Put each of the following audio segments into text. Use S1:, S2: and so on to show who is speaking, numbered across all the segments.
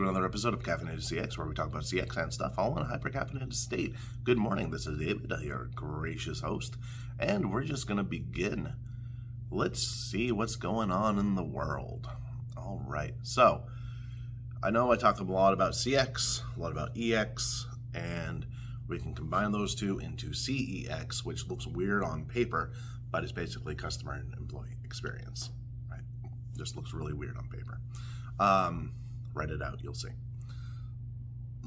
S1: to another episode of Caffeinated CX, where we talk about CX and stuff, all in a hyper-caffeinated state. Good morning, this is David, your gracious host, and we're just going to begin. Let's see what's going on in the world. All right, so I know I talk a lot about CX, a lot about EX, and we can combine those two into CEX, which looks weird on paper, but it's basically customer and employee experience. Right? Just looks really weird on paper. Um, write it out, you'll see.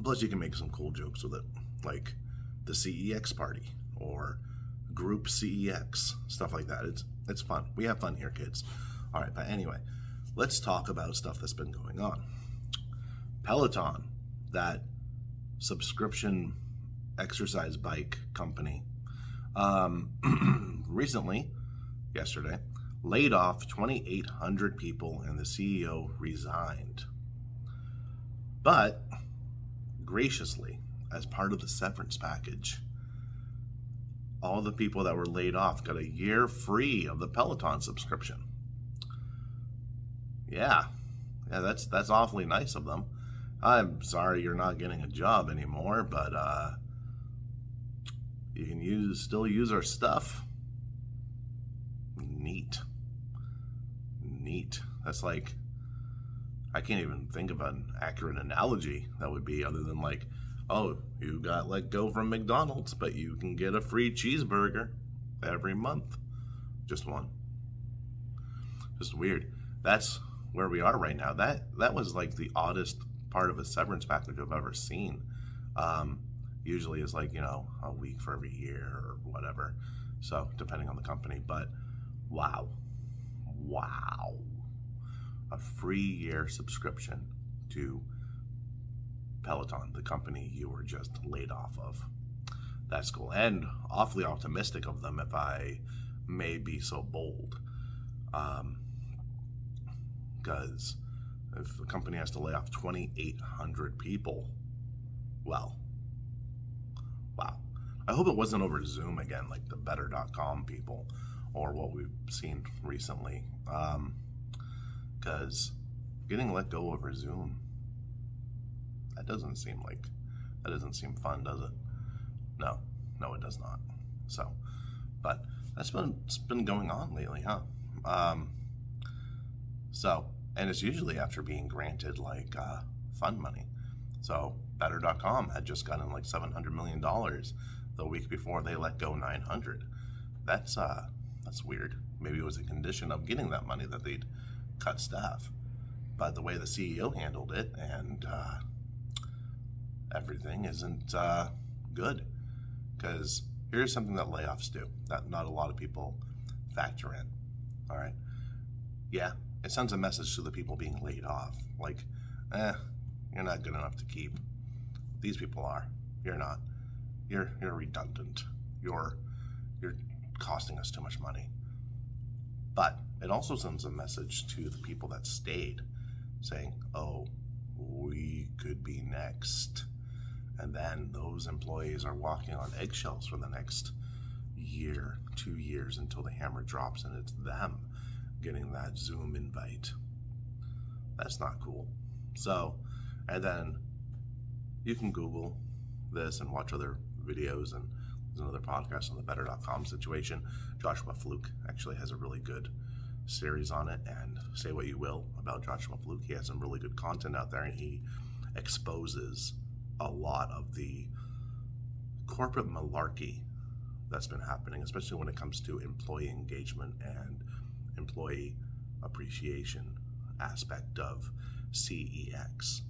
S1: Plus, you can make some cool jokes with it, like the CEX party or group CEX, stuff like that. It's it's fun. We have fun here, kids. All right, but anyway, let's talk about stuff that's been going on. Peloton, that subscription exercise bike company, um, recently, yesterday, laid off 2,800 people and the CEO resigned. But graciously, as part of the severance package, all the people that were laid off got a year free of the Peloton subscription. Yeah, yeah, that's that's awfully nice of them. I'm sorry you're not getting a job anymore, but uh, you can use still use our stuff. Neat, neat. That's like I can't even think of an accurate analogy that would be other than like, oh, you got let go from McDonald's, but you can get a free cheeseburger every month. Just one. Just weird. That's where we are right now. That that was like the oddest part of a severance package I've ever seen. Um, usually is like, you know, a week for every year or whatever. So depending on the company. But wow. Wow a free year subscription to Peloton, the company you were just laid off of. That's cool. And awfully optimistic of them, if I may be so bold. Because um, if the company has to lay off 2,800 people, well, wow. I hope it wasn't over Zoom again, like the better.com people or what we've seen recently. Um, because getting let go over Zoom, that doesn't seem like, that doesn't seem fun, does it? No, no, it does not. So, but that's been, it's been going on lately, huh? Um, so, and it's usually after being granted like uh, fund money. So, Better.com had just gotten like $700 million the week before they let go 900. That's, uh, that's weird. Maybe it was a condition of getting that money that they'd cut staff. But the way the CEO handled it and uh, everything isn't uh, good. Because here's something that layoffs do that not a lot of people factor in. All right. Yeah, it sends a message to the people being laid off like, eh, you're not good enough to keep. These people are. You're not. You're you're redundant. You're you're costing us too much money. But it also sends a message to the people that stayed saying, oh, we could be next. And then those employees are walking on eggshells for the next year, two years until the hammer drops and it's them getting that Zoom invite. That's not cool. So, and then you can Google this and watch other videos and there's another podcast on the better.com situation. Joshua Fluke actually has a really good series on it. And say what you will about Joshua Fluke, he has some really good content out there and he exposes a lot of the corporate malarkey that's been happening, especially when it comes to employee engagement and employee appreciation aspect of CEX.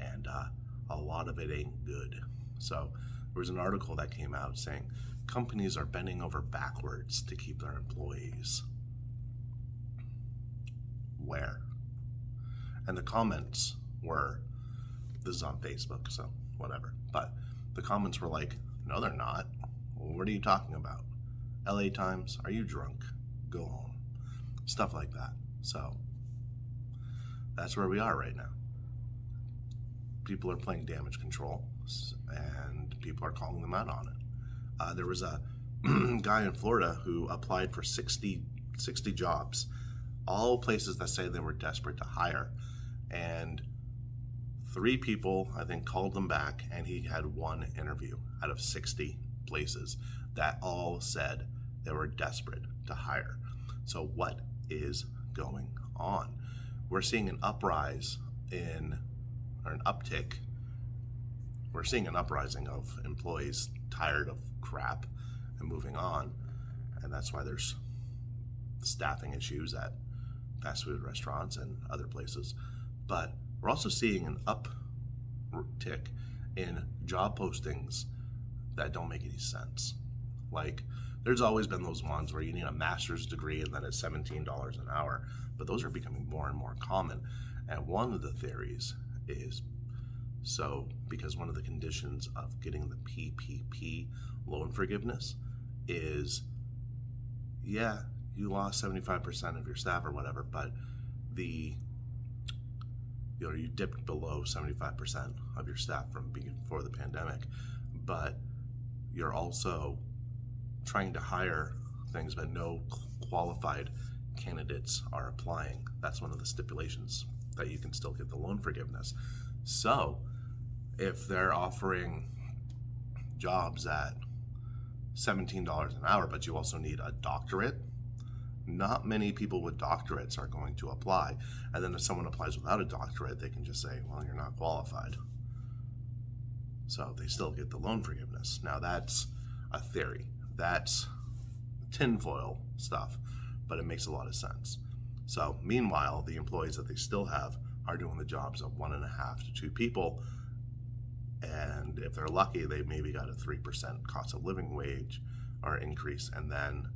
S1: And uh, a lot of it ain't good. So there was an article that came out saying companies are bending over backwards to keep their employees. Where? And the comments were, this is on Facebook, so whatever. But the comments were like, no, they're not. What are you talking about? LA Times, are you drunk? Go home. Stuff like that. So that's where we are right now. People are playing damage control and people are calling them out on it. Uh, there was a guy in Florida who applied for 60, 60 jobs, all places that say they were desperate to hire. And three people, I think, called them back, and he had one interview out of 60 places that all said they were desperate to hire. So, what is going on? We're seeing an uprise in, or an uptick. We're seeing an uprising of employees tired of crap and moving on. And that's why there's staffing issues at fast food restaurants and other places. But we're also seeing an uptick in job postings that don't make any sense. Like, there's always been those ones where you need a master's degree and then it's $17 an hour, but those are becoming more and more common. And one of the theories is so because one of the conditions of getting the PPP loan forgiveness is yeah, you lost 75% of your staff or whatever, but the you know you dipped below 75% of your staff from before the pandemic, but you're also trying to hire things but no qualified candidates are applying. That's one of the stipulations that you can still get the loan forgiveness. So, if they're offering jobs at $17 an hour, but you also need a doctorate not many people with doctorates are going to apply. And then if someone applies without a doctorate, they can just say, well, you're not qualified. So they still get the loan forgiveness. Now that's a theory. That's tinfoil stuff, but it makes a lot of sense. So meanwhile, the employees that they still have are doing the jobs of one and a half to two people. And if they're lucky, they maybe got a 3% cost of living wage or increase. And then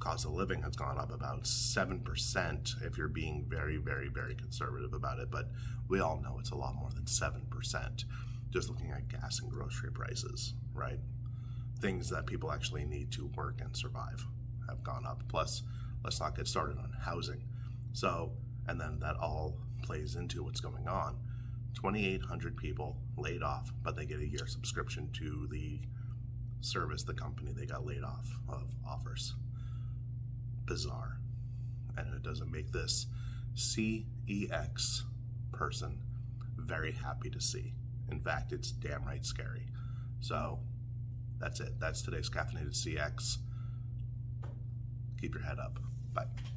S1: cost of living has gone up about 7% if you're being very, very, very conservative about it. But we all know it's a lot more than 7%, just looking at gas and grocery prices, right? Things that people actually need to work and survive have gone up. Plus, let's not get started on housing. So, and then that all plays into what's going on. 2,800 people laid off, but they get a year subscription to the service, the company they got laid off of offers bizarre. And it doesn't make this CEX person very happy to see. In fact, it's damn right scary. So that's it. That's today's Caffeinated CX. Keep your head up. Bye.